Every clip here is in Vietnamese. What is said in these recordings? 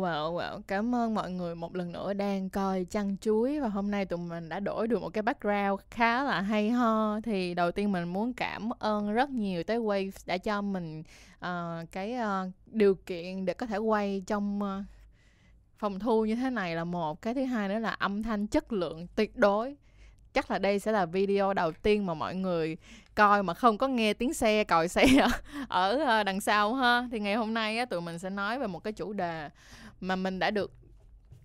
Wow, oh wow. Cảm ơn mọi người một lần nữa đang coi chăn chuối và hôm nay tụi mình đã đổi được một cái background khá là hay ho. Thì đầu tiên mình muốn cảm ơn rất nhiều tới Waves đã cho mình uh, cái uh, điều kiện để có thể quay trong uh, phòng thu như thế này là một. Cái thứ hai nữa là âm thanh chất lượng tuyệt đối chắc là đây sẽ là video đầu tiên mà mọi người coi mà không có nghe tiếng xe còi xe ở đằng sau ha thì ngày hôm nay á, tụi mình sẽ nói về một cái chủ đề mà mình đã được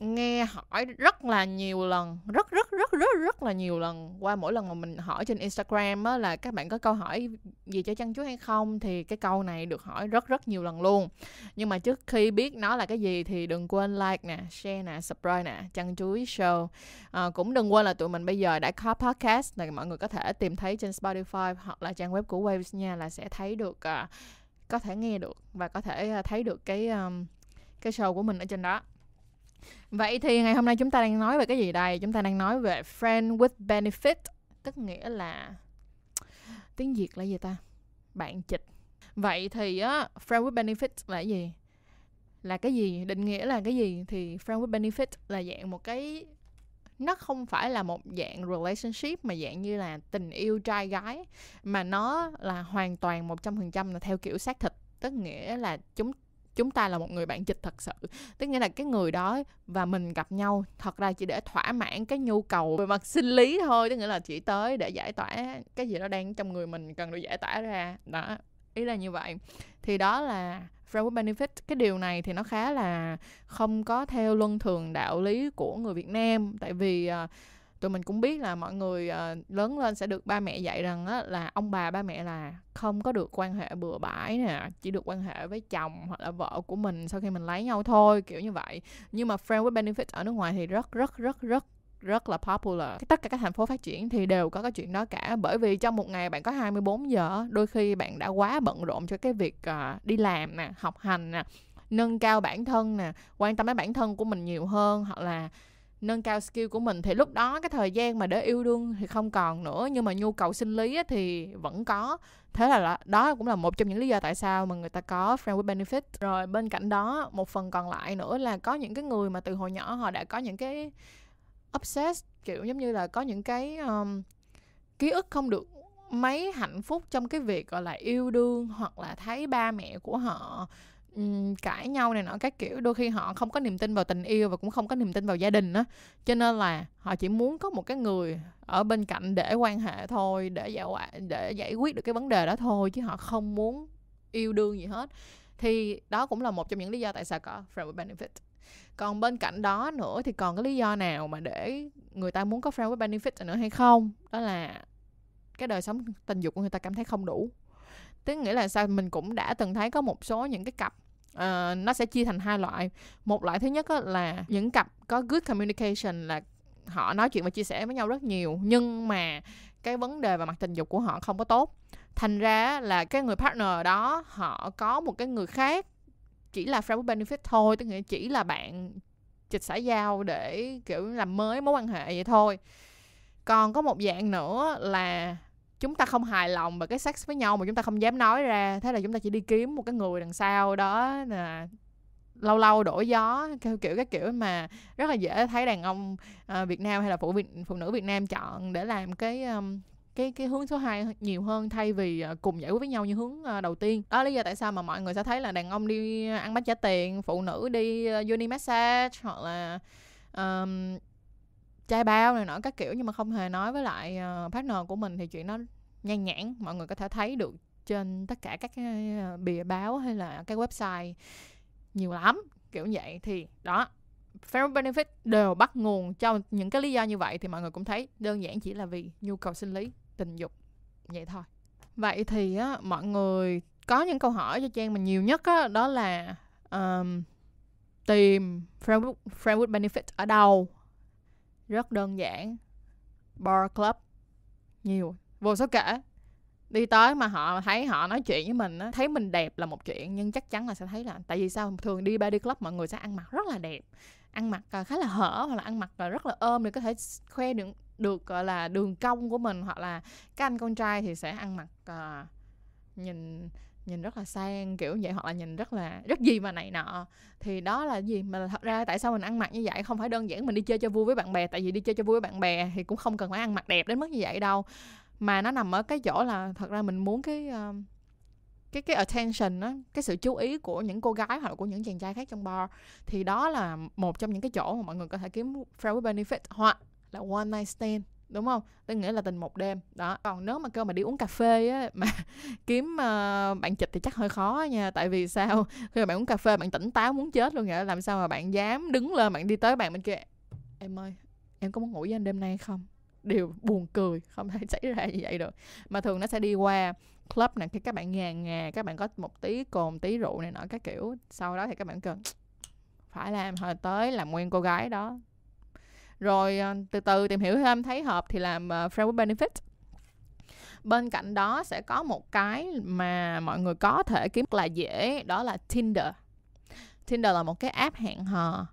nghe hỏi rất là nhiều lần rất rất rất rất rất là nhiều lần. Qua mỗi lần mà mình hỏi trên Instagram á là các bạn có câu hỏi gì cho chăn chuối hay không thì cái câu này được hỏi rất rất nhiều lần luôn. Nhưng mà trước khi biết nó là cái gì thì đừng quên like nè share nè subscribe nè chăn chuối show. À, cũng đừng quên là tụi mình bây giờ đã có podcast này mọi người có thể tìm thấy trên Spotify hoặc là trang web của Waves nha là sẽ thấy được uh, có thể nghe được và có thể ờ, thấy được cái um, cái show của mình ở trên đó Vậy thì ngày hôm nay chúng ta đang nói về cái gì đây? Chúng ta đang nói về friend with benefit, tức nghĩa là tiếng Việt là gì ta? Bạn chịch. Vậy thì á friend with benefit là gì? Là cái gì? Định nghĩa là cái gì? Thì friend with benefit là dạng một cái nó không phải là một dạng relationship mà dạng như là tình yêu trai gái mà nó là hoàn toàn 100% là theo kiểu xác thịt tức nghĩa là chúng chúng ta là một người bạn dịch thật sự. Tức nghĩa là cái người đó và mình gặp nhau thật ra chỉ để thỏa mãn cái nhu cầu về mặt sinh lý thôi tức nghĩa là chỉ tới để giải tỏa cái gì đó đang trong người mình cần được giải tỏa ra. Đó ý là như vậy. Thì đó là friend with benefit cái điều này thì nó khá là không có theo luân thường đạo lý của người Việt Nam tại vì uh, tụi mình cũng biết là mọi người uh, lớn lên sẽ được ba mẹ dạy rằng á, là ông bà ba mẹ là không có được quan hệ bừa bãi nè chỉ được quan hệ với chồng hoặc là vợ của mình sau khi mình lấy nhau thôi kiểu như vậy nhưng mà friend with benefit ở nước ngoài thì rất rất rất rất rất là popular. Tất cả các thành phố phát triển thì đều có cái chuyện đó cả bởi vì trong một ngày bạn có 24 giờ, đôi khi bạn đã quá bận rộn cho cái việc uh, đi làm nè, học hành nè, nâng cao bản thân nè, quan tâm đến bản thân của mình nhiều hơn hoặc là nâng cao skill của mình thì lúc đó cái thời gian mà để yêu đương thì không còn nữa nhưng mà nhu cầu sinh lý thì vẫn có. Thế là đó cũng là một trong những lý do tại sao mà người ta có friend with benefit rồi bên cạnh đó một phần còn lại nữa là có những cái người mà từ hồi nhỏ họ đã có những cái obsessed kiểu giống như là có những cái um, ký ức không được mấy hạnh phúc trong cái việc gọi là yêu đương hoặc là thấy ba mẹ của họ um, cãi nhau này nọ các kiểu đôi khi họ không có niềm tin vào tình yêu và cũng không có niềm tin vào gia đình á. Cho nên là họ chỉ muốn có một cái người ở bên cạnh để quan hệ thôi để giải để giải quyết được cái vấn đề đó thôi chứ họ không muốn yêu đương gì hết. Thì đó cũng là một trong những lý do tại sao có friend with benefit. Còn bên cạnh đó nữa thì còn cái lý do nào mà để người ta muốn có friend with benefit nữa hay không? Đó là cái đời sống tình dục của người ta cảm thấy không đủ tức nghĩa là sao? Mình cũng đã từng thấy có một số những cái cặp uh, nó sẽ chia thành hai loại. Một loại thứ nhất là những cặp có good communication là họ nói chuyện và chia sẻ với nhau rất nhiều nhưng mà cái vấn đề về mặt tình dục của họ không có tốt. Thành ra là cái người partner đó họ có một cái người khác chỉ là friend with benefit thôi tức nghĩa chỉ là bạn chịch xã giao để kiểu làm mới mối quan hệ vậy thôi. Còn có một dạng nữa là chúng ta không hài lòng về cái sex với nhau mà chúng ta không dám nói ra. Thế là chúng ta chỉ đi kiếm một cái người đằng sau đó là lâu lâu đổi gió kiểu kiểu cái kiểu mà rất là dễ thấy đàn ông uh, Việt Nam hay là phụ Việt phụ nữ Việt Nam chọn để làm cái um, cái cái hướng số 2 nhiều hơn thay vì uh, cùng giải quyết với nhau như hướng uh, đầu tiên. Đó lý do tại sao mà mọi người sẽ thấy là đàn ông đi ăn bánh trả tiền phụ nữ đi uh, uni massage hoặc là um, trai bao này nọ các kiểu nhưng mà không hề nói với lại ờ, partner của mình thì chuyện nó nhan nhãn mọi người có thể thấy được trên tất cả các cái bìa báo hay là cái website nhiều lắm kiểu vậy. Thì đó fair benefit đều bắt nguồn cho những cái lý do như vậy thì mọi người cũng thấy đơn giản chỉ là vì nhu cầu sinh lý tình dục vậy thôi. Vậy thì á mọi người có những câu hỏi cho trang mình nhiều nhất á đó là um, tìm friend, friend with benefit ở đâu? Rất đơn giản. Bar club. Nhiều. Vô số kể. Đi tới mà họ thấy họ nói chuyện với mình á thấy mình đẹp là một chuyện nhưng chắc chắn là sẽ thấy là tại vì sao? Thường đi body club mọi người sẽ ăn mặc rất là đẹp. Ăn mặc ờ, khá là hở hoặc là ăn mặc ờ, rất là ôm để có thể khoe được được gọi là đường cong của mình hoặc là các anh con trai thì sẽ ăn mặc uh, nhìn nhìn rất là sang kiểu vậy hoặc là nhìn rất là rất gì mà này nọ. Thì đó là gì? Mà thật ra tại sao mình ăn mặc như vậy? Không phải đơn giản mình đi chơi cho vui với bạn bè tại vì đi chơi cho vui với bạn bè thì cũng không cần phải ăn mặc đẹp đến mức như vậy đâu. Mà nó nằm ở cái chỗ là thật ra mình muốn cái uh, cái cái attention á cái sự chú ý của những cô gái hoặc là của những chàng trai khác trong bar. Thì đó là một trong những cái chỗ mà mọi người có thể kiếm friend with benefit. Hoặc là one night stand đúng không? Tôi nghĩ là tình một đêm. Đó. Còn nếu mà kêu mà đi uống cà phê á mà kiếm uh, bạn chịch thì chắc hơi khó nha. Tại vì sao? Khi mà bạn uống cà phê bạn tỉnh táo muốn chết luôn nhỉ. làm sao mà bạn dám đứng lên bạn đi tới bạn bên kia em ơi em có muốn ngủ với anh đêm nay không? Điều buồn cười không thể xảy ra như vậy được. Mà thường nó sẽ đi qua club này khi các bạn ngà ngà các bạn có một tí cồn tí rượu này nọ các kiểu sau đó thì các bạn cần phải làm hồi tới làm quen cô gái đó rồi ờ, từ từ tìm hiểu thêm thấy hợp thì làm ờ, uh, friend with benefit bên cạnh đó sẽ có một cái mà mọi người có thể kiếm là dễ đó là Tinder. Tinder là một cái app hẹn hò.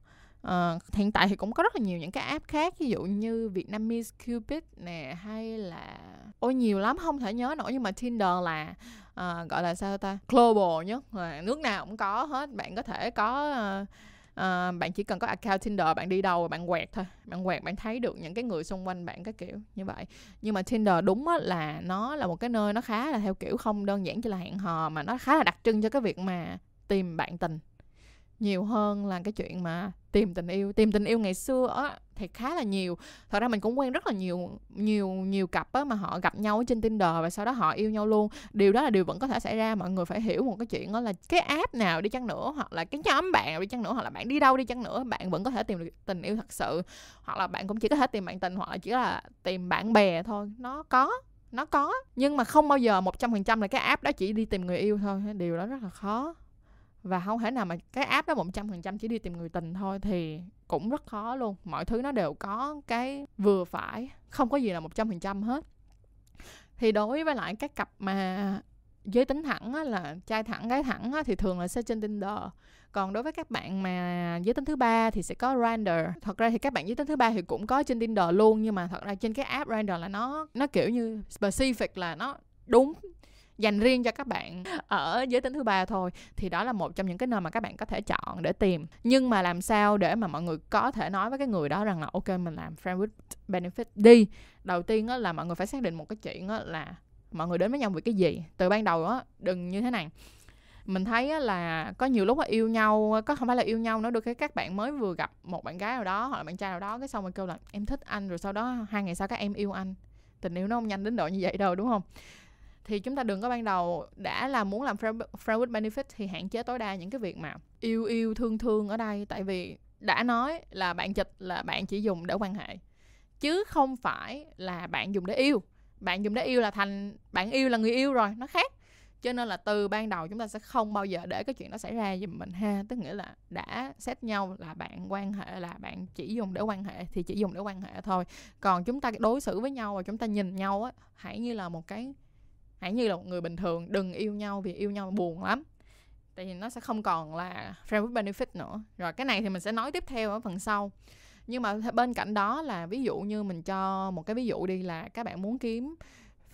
Uh, hiện tại thì cũng có rất là nhiều những cái app khác ví dụ như Vietnamese Cupid nè hay là ôi nhiều lắm không thể nhớ nổi nhưng mà Tinder là uh, gọi là sao ta? Global nhất là nước nào cũng có hết. Bạn có thể có uh, uh, bạn chỉ cần có account Tinder bạn đi đâu bạn quẹt thôi bạn quẹt bạn thấy được những cái người xung quanh bạn cái kiểu như vậy. Nhưng mà Tinder đúng á, là nó là một cái nơi nó khá là theo kiểu không đơn giản chỉ là hẹn hò mà nó khá là đặc trưng cho cái việc mà tìm bạn tình nhiều hơn là cái chuyện mà tìm tình yêu. Tìm tình yêu ngày xưa á, thì khá là nhiều. Thật ra mình cũng quen rất là nhiều nhiều nhiều cặp á mà họ gặp nhau trên tinder và sau đó họ yêu nhau luôn. Điều đó là điều vẫn có thể xảy ra, mọi người phải hiểu một cái chuyện đó là cái app nào đi chăng nữa, hoặc là cái nhóm bạn nào đi chăng nữa, hoặc là bạn đi đâu đi chăng nữa, bạn vẫn có thể tìm được tình yêu thật sự. Hoặc là bạn cũng chỉ có thể tìm bạn tình, hoặc là chỉ là tìm bạn bè thôi. Nó có nó có. Nhưng mà không bao giờ một trăm phần trăm là cái app đó chỉ đi tìm người yêu thôi. Điều đó rất là khó và không thể nào mà cái app đó một trăm phần trăm chỉ đi tìm người tình thôi thì cũng rất khó luôn. Mọi thứ nó đều có cái vừa phải không có gì là một trăm phần trăm hết. Thì đối với lại các cặp mà giới tính thẳng á, là trai thẳng gái thẳng á, thì thường là sẽ trên Tinder. Còn đối với các bạn mà giới tính thứ ba thì sẽ có Grindr. Thật ra thì các bạn giới tính thứ ba thì cũng có trên Tinder luôn nhưng mà thật ra trên cái app Grindr là nó nó kiểu như specific là nó đúng dành riêng cho các bạn ở giới tính thứ ba thôi. Thì đó là một trong những cái nơi mà các bạn có thể chọn để tìm. Nhưng mà làm sao để mà mọi người có thể nói với cái người đó rằng là ok mình làm friend with benefit đi. Đầu tiên á, là mọi người phải xác định một cái chuyện á, là mọi người đến với nhau vì cái gì? Từ ban đầu á đừng như thế này. Mình thấy là có nhiều lúc yêu nhau có không phải là yêu nhau nữa đôi khi các bạn mới vừa gặp một bạn gái nào đó hoặc là bạn trai nào đó cái xong rồi kêu là em thích anh. Rồi sau đó hai ngày sau các em yêu anh. Tình yêu nó không nhanh đến độ như vậy đâu đúng không? Thì chúng ta đừng có ban đầu đã là muốn làm friend, friend with benefit thì hạn chế tối đa những cái việc mà yêu yêu thương thương ở đây. Tại vì đã nói là bạn chịch là bạn chỉ dùng để quan hệ chứ không phải là bạn dùng để yêu. Bạn dùng để yêu là thành bạn yêu là người yêu rồi nó khác. Cho nên là từ ban đầu chúng ta sẽ không bao giờ để cái chuyện đó xảy ra giùm mình ha. Tức nghĩa là đã xét nhau là bạn quan hệ là bạn chỉ dùng để quan hệ thì chỉ dùng để quan hệ thôi. Còn chúng ta đối xử với nhau và chúng ta nhìn nhau á hãy như là một cái hãy như là một người bình thường đừng yêu nhau vì yêu nhau buồn lắm. Tại vì nó sẽ không còn là friend with benefit nữa. Rồi cái này thì mình sẽ nói tiếp theo ở phần sau. Nhưng mà bên cạnh đó là ví dụ như mình cho một cái ví dụ đi là các bạn muốn kiếm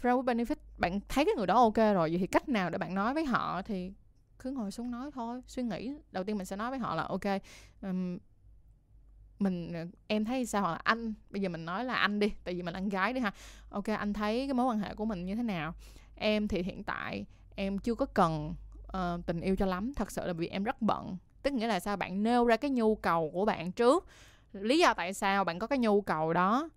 friend with benefit bạn thấy cái người đó ok rồi vậy thì cách nào để bạn nói với họ thì cứ ngồi xuống nói thôi suy nghĩ. Đầu tiên mình sẽ nói với họ là ok um, mình ờ, em thấy sao? Hoặc là anh bây giờ mình nói là anh đi tại vì mình là gái đi ha. Ok anh thấy cái mối quan hệ của mình như thế nào? Em thì hiện tại em chưa có cần uh, tình yêu cho lắm. Thật sự là vì em rất bận. Tức nghĩa là sao? Bạn nêu ra cái nhu cầu của bạn trước. Lý do tại sao bạn có cái nhu cầu đó?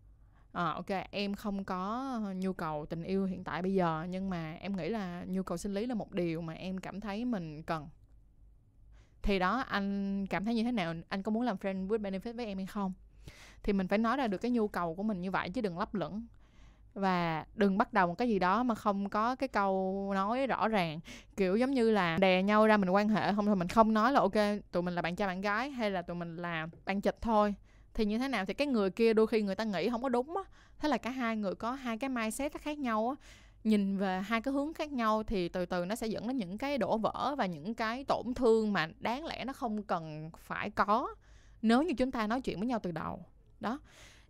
À, ok em không có nhu cầu tình yêu hiện tại bây giờ nhưng mà em nghĩ là nhu cầu sinh lý là một điều mà em cảm thấy mình cần. Thì đó anh cảm thấy như thế nào? Anh có muốn làm friend with benefit với em hay không? Thì mình phải nói ra được cái nhu cầu của mình như vậy chứ đừng lấp lửng và đừng bắt đầu một cái gì đó mà không có cái câu nói rõ ràng. Kiểu, giống như là đè nhau ra mình quan hệ, không thôi mình không nói là ok, tụi mình là bạn trai, bạn gái hay là tụi mình là bạn chịch thôi, thì như thế nào? Thì cái người kia đôi khi người ta nghĩ không có đúng á. Thế là cả hai người có hai cái mindset khác nhau á. Nhìn về hai cái hướng khác nhau thì từ từ nó sẽ dẫn đến những cái đổ vỡ và những cái tổn thương mà đáng lẽ nó không cần phải có, nếu như chúng ta nói chuyện với nhau từ đầu. Đó.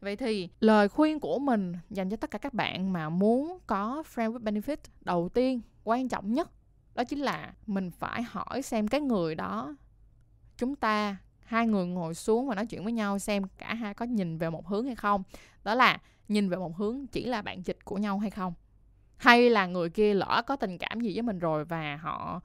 Vậy thì lời khuyên của mình dành cho tất cả các bạn mà muốn có friend with benefit đầu tiên, quan trọng nhất, đó chính là mình phải hỏi xem cái người đó, chúng ta, hai người ngồi xuống và nói chuyện với nhau xem cả hai có nhìn về một hướng hay không. Đó là nhìn về một hướng chỉ là bạn dịch của nhau hay không? Hay là người kia lỡ có tình cảm gì với mình rồi và họ,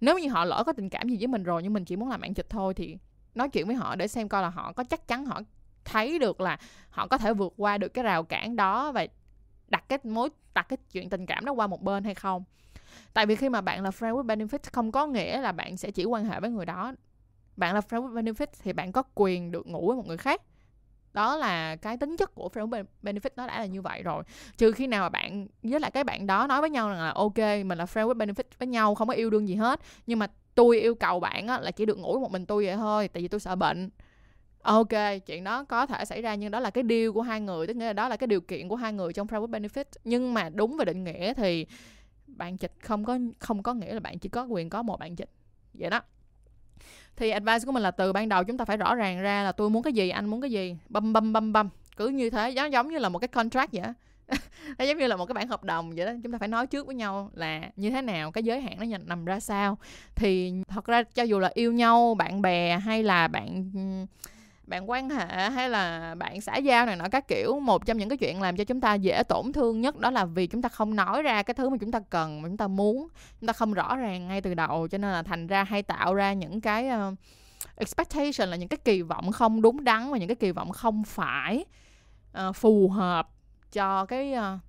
nếu như họ lỡ có tình cảm gì với mình rồi nhưng mình chỉ muốn làm bạn dịch thôi thì nói chuyện với họ để xem coi là họ có chắc chắn họ thấy được là họ có thể vượt qua được cái rào cản đó và đặt cái mối đặt cái chuyện tình cảm đó qua một bên hay không. Tại vì khi mà bạn là friend with benefit không có nghĩa là bạn sẽ chỉ quan hệ với người đó. Bạn là friend with benefit thì bạn có quyền được ngủ với một người khác. Đó là cái tính chất của friend with benefit nó đã là như vậy rồi. Trừ khi nào mà bạn với lại cái bạn đó nói với nhau rằng là ok mình là friend with benefit với nhau không có yêu đương gì hết nhưng mà tôi yêu cầu bạn á, là chỉ được ngủ với một mình tôi vậy thôi tại vì tôi sợ bệnh ok, chuyện đó có thể xảy ra nhưng đó là cái deal của hai người, tức nghĩa là đó là cái điều kiện của hai người trong private benefit. Nhưng mà đúng về định nghĩa thì bạn chịch không có không có nghĩa là bạn chỉ có quyền có một bạn chịch vậy đó. Thì advice của mình là từ ban đầu chúng ta phải rõ ràng ra là tôi muốn cái gì, anh muốn cái gì. Băm băm băm băm cứ như thế, nó giống như là một cái contract vậy nó giống như là một cái bản hợp đồng vậy đó. Chúng ta phải nói trước với nhau là như thế nào, cái giới hạn nó nằm ra sao. Thì thật ra cho dù là yêu nhau, bạn bè hay là bạn bạn quan hệ hay là bạn xã giao này nọ các kiểu một trong những cái chuyện làm cho chúng ta dễ tổn thương nhất đó là vì chúng ta không nói ra cái thứ mà chúng ta cần mà chúng ta muốn. Chúng ta không rõ ràng ngay từ đầu cho nên là thành ra hay tạo ra những cái uh, expectation là những cái kỳ vọng không đúng đắn và những cái kỳ vọng không phải uh, phù hợp cho cái uh,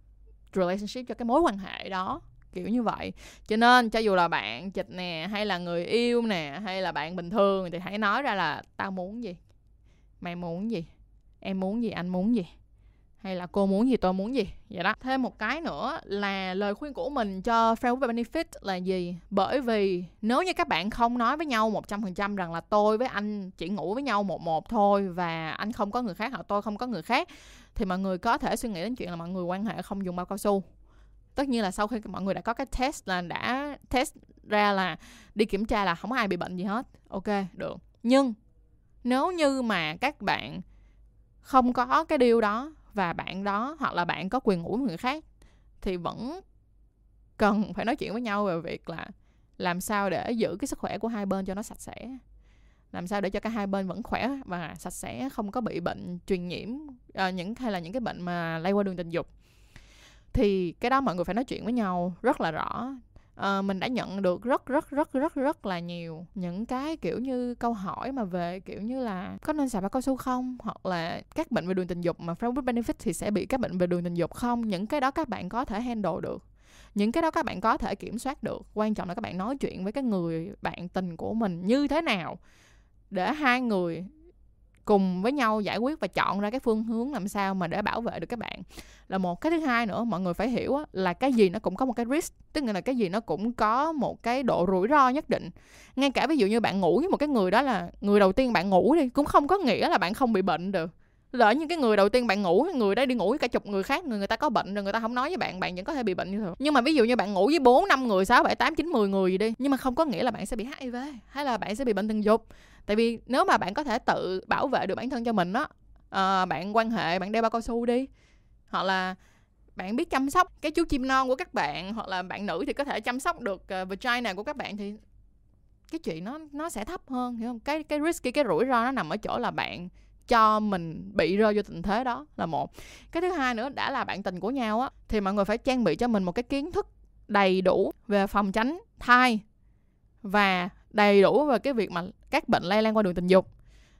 relationship cho cái mối quan hệ đó kiểu như vậy. Cho nên cho dù là bạn chịch nè hay là người yêu nè hay là bạn bình thường thì hãy nói ra là tao muốn gì? Mày muốn gì? Em muốn gì? Anh muốn gì? Hay là cô muốn gì? Tôi muốn gì? Vậy đó. Thêm một cái nữa là lời khuyên của mình cho friend with benefit là gì? Bởi vì nếu như các bạn không nói với nhau một trăm phần trăm rằng là tôi với anh chỉ ngủ với nhau một một thôi và anh không có người khác hoặc tôi không có người khác, thì mọi người có thể suy nghĩ đến chuyện là mọi người quan hệ không dùng bao cao su. Tất nhiên là sau khi mọi người đã có cái test là đã test ra là đi kiểm tra là không có ai bị bệnh gì hết. Ok, được. Nhưng nếu như mà các bạn không có cái điều đó và bạn đó hoặc là bạn có quyền ngủ với người khác thì vẫn cần phải nói chuyện với nhau về việc là làm sao để giữ cái sức khỏe của hai bên cho nó sạch sẽ. Làm sao để cho cả hai bên vẫn khỏe và sạch sẽ không có bị bệnh truyền nhiễm à, những hay là những cái bệnh mà lây qua đường tình dục. Thì cái đó mọi người phải nói chuyện với nhau rất là rõ uh, mình đã nhận được rất rất rất rất rất là nhiều những cái kiểu như câu hỏi mà về kiểu như là có nên xài bao cao su không? Hoặc là các bệnh về đường tình dục mà from with benefit thì sẽ bị các bệnh về đường tình dục không? Những cái đó các bạn có thể handle được. Những cái đó các bạn có thể kiểm soát được. Quan trọng là các bạn nói chuyện với cái người bạn tình của mình như thế nào để hai người cùng với nhau giải quyết và chọn ra cái phương hướng làm sao mà để bảo vệ được các bạn. Là một cái thứ hai nữa mọi người phải hiểu là cái gì nó cũng có một cái risk, tức là cái gì nó cũng có một cái độ rủi ro nhất định. Ngay cả ví dụ như bạn ngủ với một cái người đó là người đầu tiên bạn ngủ đi, cũng không có nghĩa là bạn không bị bệnh được. Lỡ như cái người đầu tiên bạn ngủ người đó đi ngủ với cả chục người khác, người người ta có bệnh rồi người ta không nói với bạn bạn vẫn có thể bị bệnh như thường. Nhưng mà ví dụ như bạn ngủ với bốn, năm người, sáu, bảy, tám, chín, mười người gì đi, nhưng mà không có nghĩa là bạn sẽ bị hiv hay là bạn sẽ bị bệnh tình dục tại vì nếu mà bạn có thể tự bảo vệ được bản thân cho mình á à, bạn quan hệ bạn đeo bao cao su đi. Hoặc là bạn biết chăm sóc cái chú chim non của các bạn hoặc là bạn nữ thì có thể chăm sóc được uh, vagina của các bạn thì cái chuyện nó nó sẽ thấp hơn hiểu không? Cái cái risky cái rủi ro nó nằm ở chỗ là bạn cho mình bị rơi vô tình thế đó là một. Cái thứ hai nữa đã là bạn tình của nhau á thì mọi người phải trang bị cho mình một cái kiến thức đầy đủ về phòng tránh thai và đầy đủ về cái việc mà các bệnh lây lan qua đường tình dục.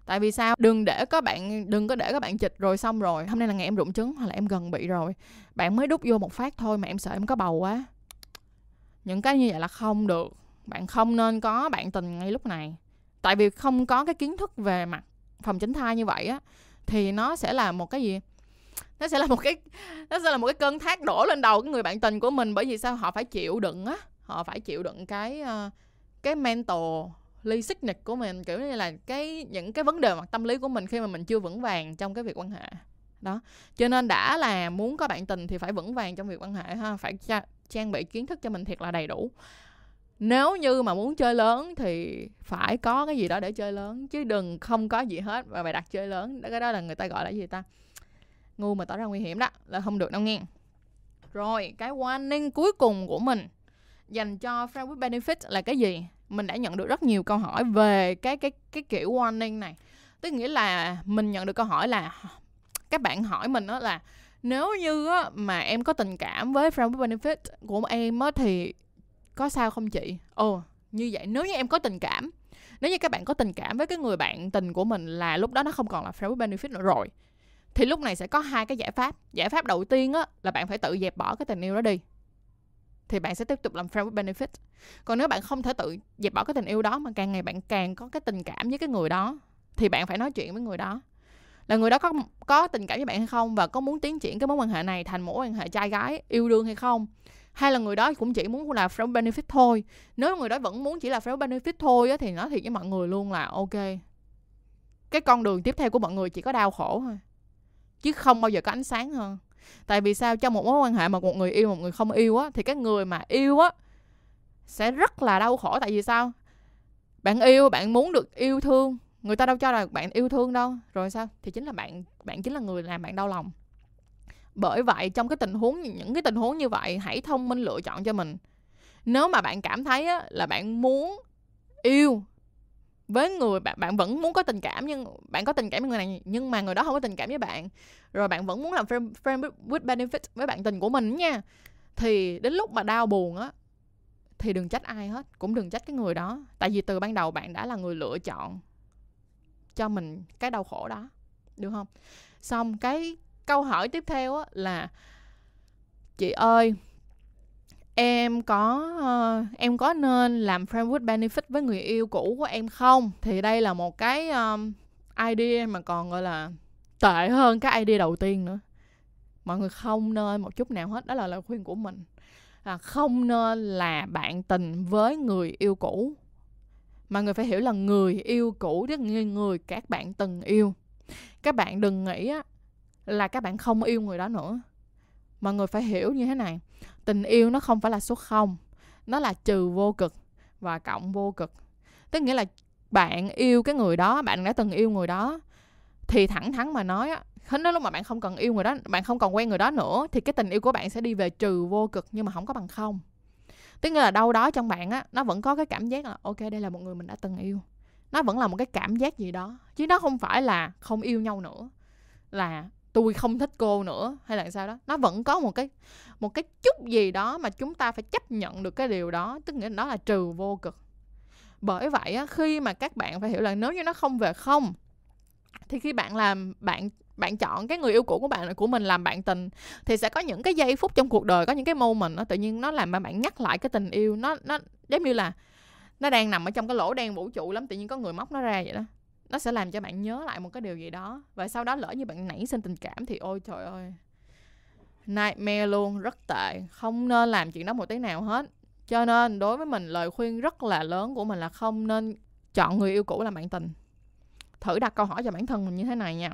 Tại vì sao? Đừng để có bạn đừng có để các bạn chịch rồi xong rồi hôm nay là ngày em rụng trứng hoặc là em gần bị rồi bạn mới đút vô một phát thôi mà em sợ em có bầu quá. Những cái như vậy là không được. Bạn không nên có bạn tình ngay lúc này. Tại vì không có cái kiến thức về mặt phòng tránh thai như vậy á thì nó sẽ là một cái gì? Nó sẽ là một cái nó sẽ là một cái cơn thác đổ lên đầu cái người bạn tình của mình bởi vì sao? Họ phải chịu đựng á. Họ phải chịu đựng cái uh, cái mental ly sickness của mình, kiểu như là cái, những cái vấn đề mặt tâm lý của mình khi mà mình chưa vững vàng trong cái việc quan hệ. Đó. Cho nên đã là muốn có bạn tình thì phải vững vàng trong việc quan hệ ha, phải tra- trang bị kiến thức cho mình thiệt là đầy đủ. Nếu như mà muốn chơi lớn thì phải có cái gì đó để chơi lớn, chứ đừng không có gì hết và bày đặt chơi lớn, đó, cái đó là người ta gọi là gì ta? Ngu mà tỏ ra nguy hiểm đó, là không được đâu nghe. Rồi, cái warning cuối cùng của mình dành cho friend with benefit là cái gì? Mình đã nhận được rất nhiều câu hỏi về cái cái cái kiểu warning này. Tức nghĩa là mình nhận được câu hỏi là các bạn hỏi mình đó là nếu như á, mà em có tình cảm với friend with benefit của em á, thì có sao không chị? Ồ như vậy. Nếu như em có tình cảm nếu như các bạn có tình cảm với cái người bạn tình của mình là lúc đó nó không còn là friend with benefit nữa rồi thì lúc này sẽ có hai cái giải pháp. Giải pháp đầu tiên á là bạn phải tự dẹp bỏ cái tình yêu đó đi thì bạn sẽ tiếp tục làm friend with benefit còn nếu bạn không thể tự dẹp bỏ cái tình yêu đó mà càng ngày bạn càng có cái tình cảm với cái người đó thì bạn phải nói chuyện với người đó. Là người đó có có tình cảm với bạn hay không và có muốn tiến triển cái mối quan hệ này thành mối quan hệ trai gái yêu đương hay không? Hay là người đó cũng chỉ muốn là friend benefit thôi? Nếu người đó vẫn muốn chỉ là friend benefit thôi á, thì nói thiệt với mọi người luôn là ok. Cái con đường tiếp theo của mọi người chỉ có đau khổ thôi chứ không bao giờ có ánh sáng hơn tại vì sao? Trong một mối quan hệ mà một người yêu một người không yêu á thì cái người mà yêu á sẽ rất là đau khổ. Tại vì sao? Bạn yêu bạn muốn được yêu thương. Người ta đâu cho là bạn yêu thương đâu. Rồi sao? Thì chính là bạn bạn chính là người làm bạn đau lòng. Bởi vậy trong cái tình huống những cái tình huống như vậy hãy thông minh lựa chọn cho mình. Nếu mà bạn cảm thấy á, là bạn muốn yêu với người bạn bạn vẫn muốn có tình cảm nhưng bạn có tình cảm với người này nhưng mà người đó không có tình cảm với bạn. Rồi bạn vẫn muốn làm friend, friend with benefit với bạn tình của mình nha. Thì đến lúc mà đau buồn á thì đừng trách ai hết cũng đừng trách cái người đó. Tại vì từ ban đầu bạn đã là người lựa chọn cho mình cái đau khổ đó được không? Xong cái câu hỏi tiếp theo á là chị ơi em có uh, em có nên làm friend with benefit với người yêu cũ của em không? Thì đây là một cái um, idea mà còn gọi là tệ hơn cái idea đầu tiên nữa. Mọi người không nên một chút nào hết đó là lời khuyên của mình. Là không nên là bạn tình với người yêu cũ. Mà người phải hiểu là người yêu cũ tức như người các bạn từng yêu. Các bạn đừng nghĩ á, là các bạn không yêu người đó nữa. Mọi người phải hiểu như thế này tình yêu nó không phải là số không, nó là trừ vô cực và cộng vô cực. Tức nghĩa là bạn yêu cái người đó, bạn đã từng yêu người đó, thì thẳng thắn mà nói á đến lúc mà bạn không cần yêu người đó, bạn không còn quen người đó nữa, thì cái tình yêu của bạn sẽ đi về trừ vô cực nhưng mà không có bằng không. Tức nghĩa là đâu đó trong bạn á, nó vẫn có cái cảm giác là, ok, đây là một người mình đã từng yêu. Nó vẫn là một cái cảm giác gì đó, chứ nó không phải là không yêu nhau nữa, là tôi không thích cô nữa. Hay là sao đó? Nó vẫn có một cái một cái chút gì đó mà chúng ta phải chấp nhận được cái điều đó. Tức nghĩa đó nó là trừ vô cực. Bởi vậy á, khi mà các bạn phải hiểu là nếu như nó không về không thì khi bạn làm bạn bạn chọn cái người yêu cũ của bạn của mình làm bạn tình thì sẽ có những cái giây phút trong cuộc đời có những cái moment nó tự nhiên nó làm mà bạn nhắc lại cái tình yêu. Nó nó giống như là nó đang nằm ở trong cái lỗ đen vũ trụ lắm tự nhiên có người móc nó ra vậy đó nó sẽ làm cho bạn nhớ lại một cái điều gì đó. Và sau đó lỡ như bạn nảy sinh tình cảm thì ôi trời ơi, nightmare luôn, rất tệ. Không nên làm chuyện đó một tí nào hết. Cho nên đối với mình, lời khuyên rất là lớn của mình là không nên chọn người yêu cũ làm bạn tình. Thử đặt câu hỏi cho bản thân mình như thế này nha.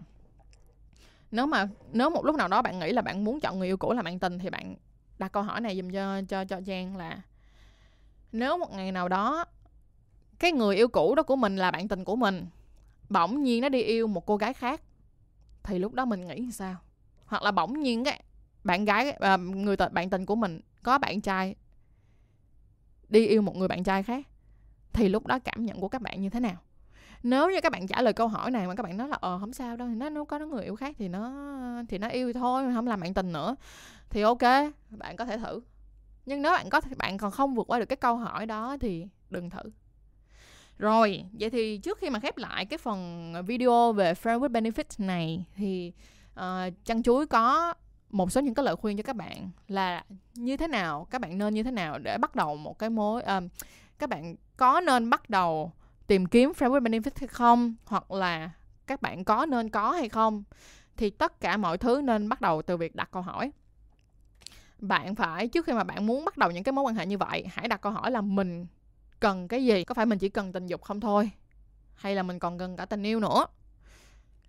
Nếu mà, nếu một lúc nào đó bạn nghĩ là bạn muốn chọn người yêu cũ làm bạn tình thì bạn đặt câu hỏi này dùm cho cho cho giang là, nếu một ngày nào đó cái người yêu cũ đó của mình là bạn tình của mình bỗng nhiên nó đi yêu một cô gái khác thì lúc đó mình nghĩ sao? Hoặc là bỗng nhiên cái bạn gái à, người t- bạn tình của mình có bạn trai đi yêu một người bạn trai khác thì lúc đó cảm nhận của các bạn như thế nào? Nếu như các bạn trả lời câu hỏi này mà các bạn nói là ờ không sao đâu thì nó nếu có nó người yêu khác thì nó thì nó yêu thôi không làm bạn tình nữa. Thì ok bạn có thể thử. Nhưng nếu bạn có bạn còn không vượt qua được cái câu hỏi đó thì đừng thử rồi, vậy thì trước khi mà khép lại cái phần video về Friend with Benefits này thì uh, Chăn Chuối có một số những cái lời khuyên cho các bạn là như thế nào, các bạn nên như thế nào để bắt đầu một cái mối uh, các bạn có nên bắt đầu tìm kiếm Friend with Benefits hay không hoặc là các bạn có nên có hay không. Thì tất cả mọi thứ nên bắt đầu từ việc đặt câu hỏi. Bạn phải trước khi mà bạn muốn bắt đầu những cái mối quan hệ như vậy hãy đặt câu hỏi là mình cần cái gì có phải mình chỉ cần tình dục không thôi? Hay là mình còn cần cả tình yêu nữa?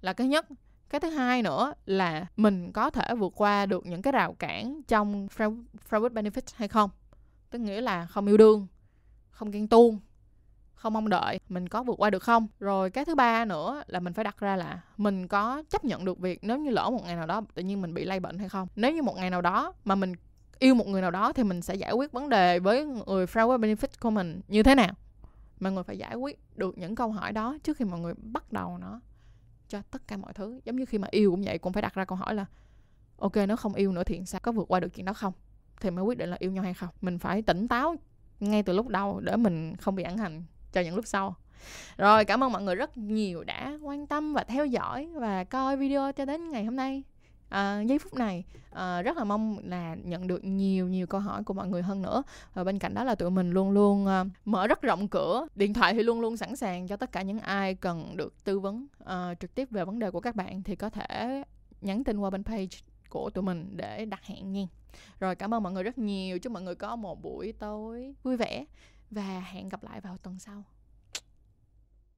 Là cái nhất. Cái thứ hai nữa là mình có thể vượt qua được những cái rào cản trong friend, benefit benefits hay không? Tức nghĩa là không yêu đương không ghen tuông không mong đợi mình có vượt qua được không? Rồi cái thứ ba nữa là mình phải đặt ra là mình có chấp nhận được việc nếu như lỡ một ngày nào đó tự nhiên mình bị lây bệnh hay không? Nếu như một ngày nào đó mà mình yêu một người nào đó thì mình sẽ giải quyết vấn đề với người flower benefit của mình như thế nào. Mọi người phải giải quyết được những câu hỏi đó trước khi mọi người bắt đầu nó cho tất cả mọi thứ. Giống như khi mà yêu cũng vậy, cũng phải đặt ra câu hỏi là, ok, nếu không yêu nữa thì sao? Có vượt qua được chuyện đó không? Thì mới quyết định là yêu nhau hay không. Mình phải tỉnh táo ngay từ lúc đầu để mình không bị ẩn hành cho những lúc sau. Rồi, cảm ơn mọi người rất nhiều đã quan tâm và theo dõi và coi video cho đến ngày hôm nay à, giây phút này à, rất là mong là nhận được nhiều nhiều câu hỏi của mọi người hơn nữa. Và bên cạnh đó là tụi mình luôn luôn à, mở rất rộng cửa điện thoại thì luôn luôn sẵn sàng cho tất cả những ai cần được tư vấn à, trực tiếp về vấn đề của các bạn thì có thể nhắn tin qua bên page của tụi mình để đặt hẹn nha. Rồi cảm ơn mọi người rất nhiều. Chúc mọi người có một buổi tối vui vẻ và hẹn gặp lại vào tuần sau.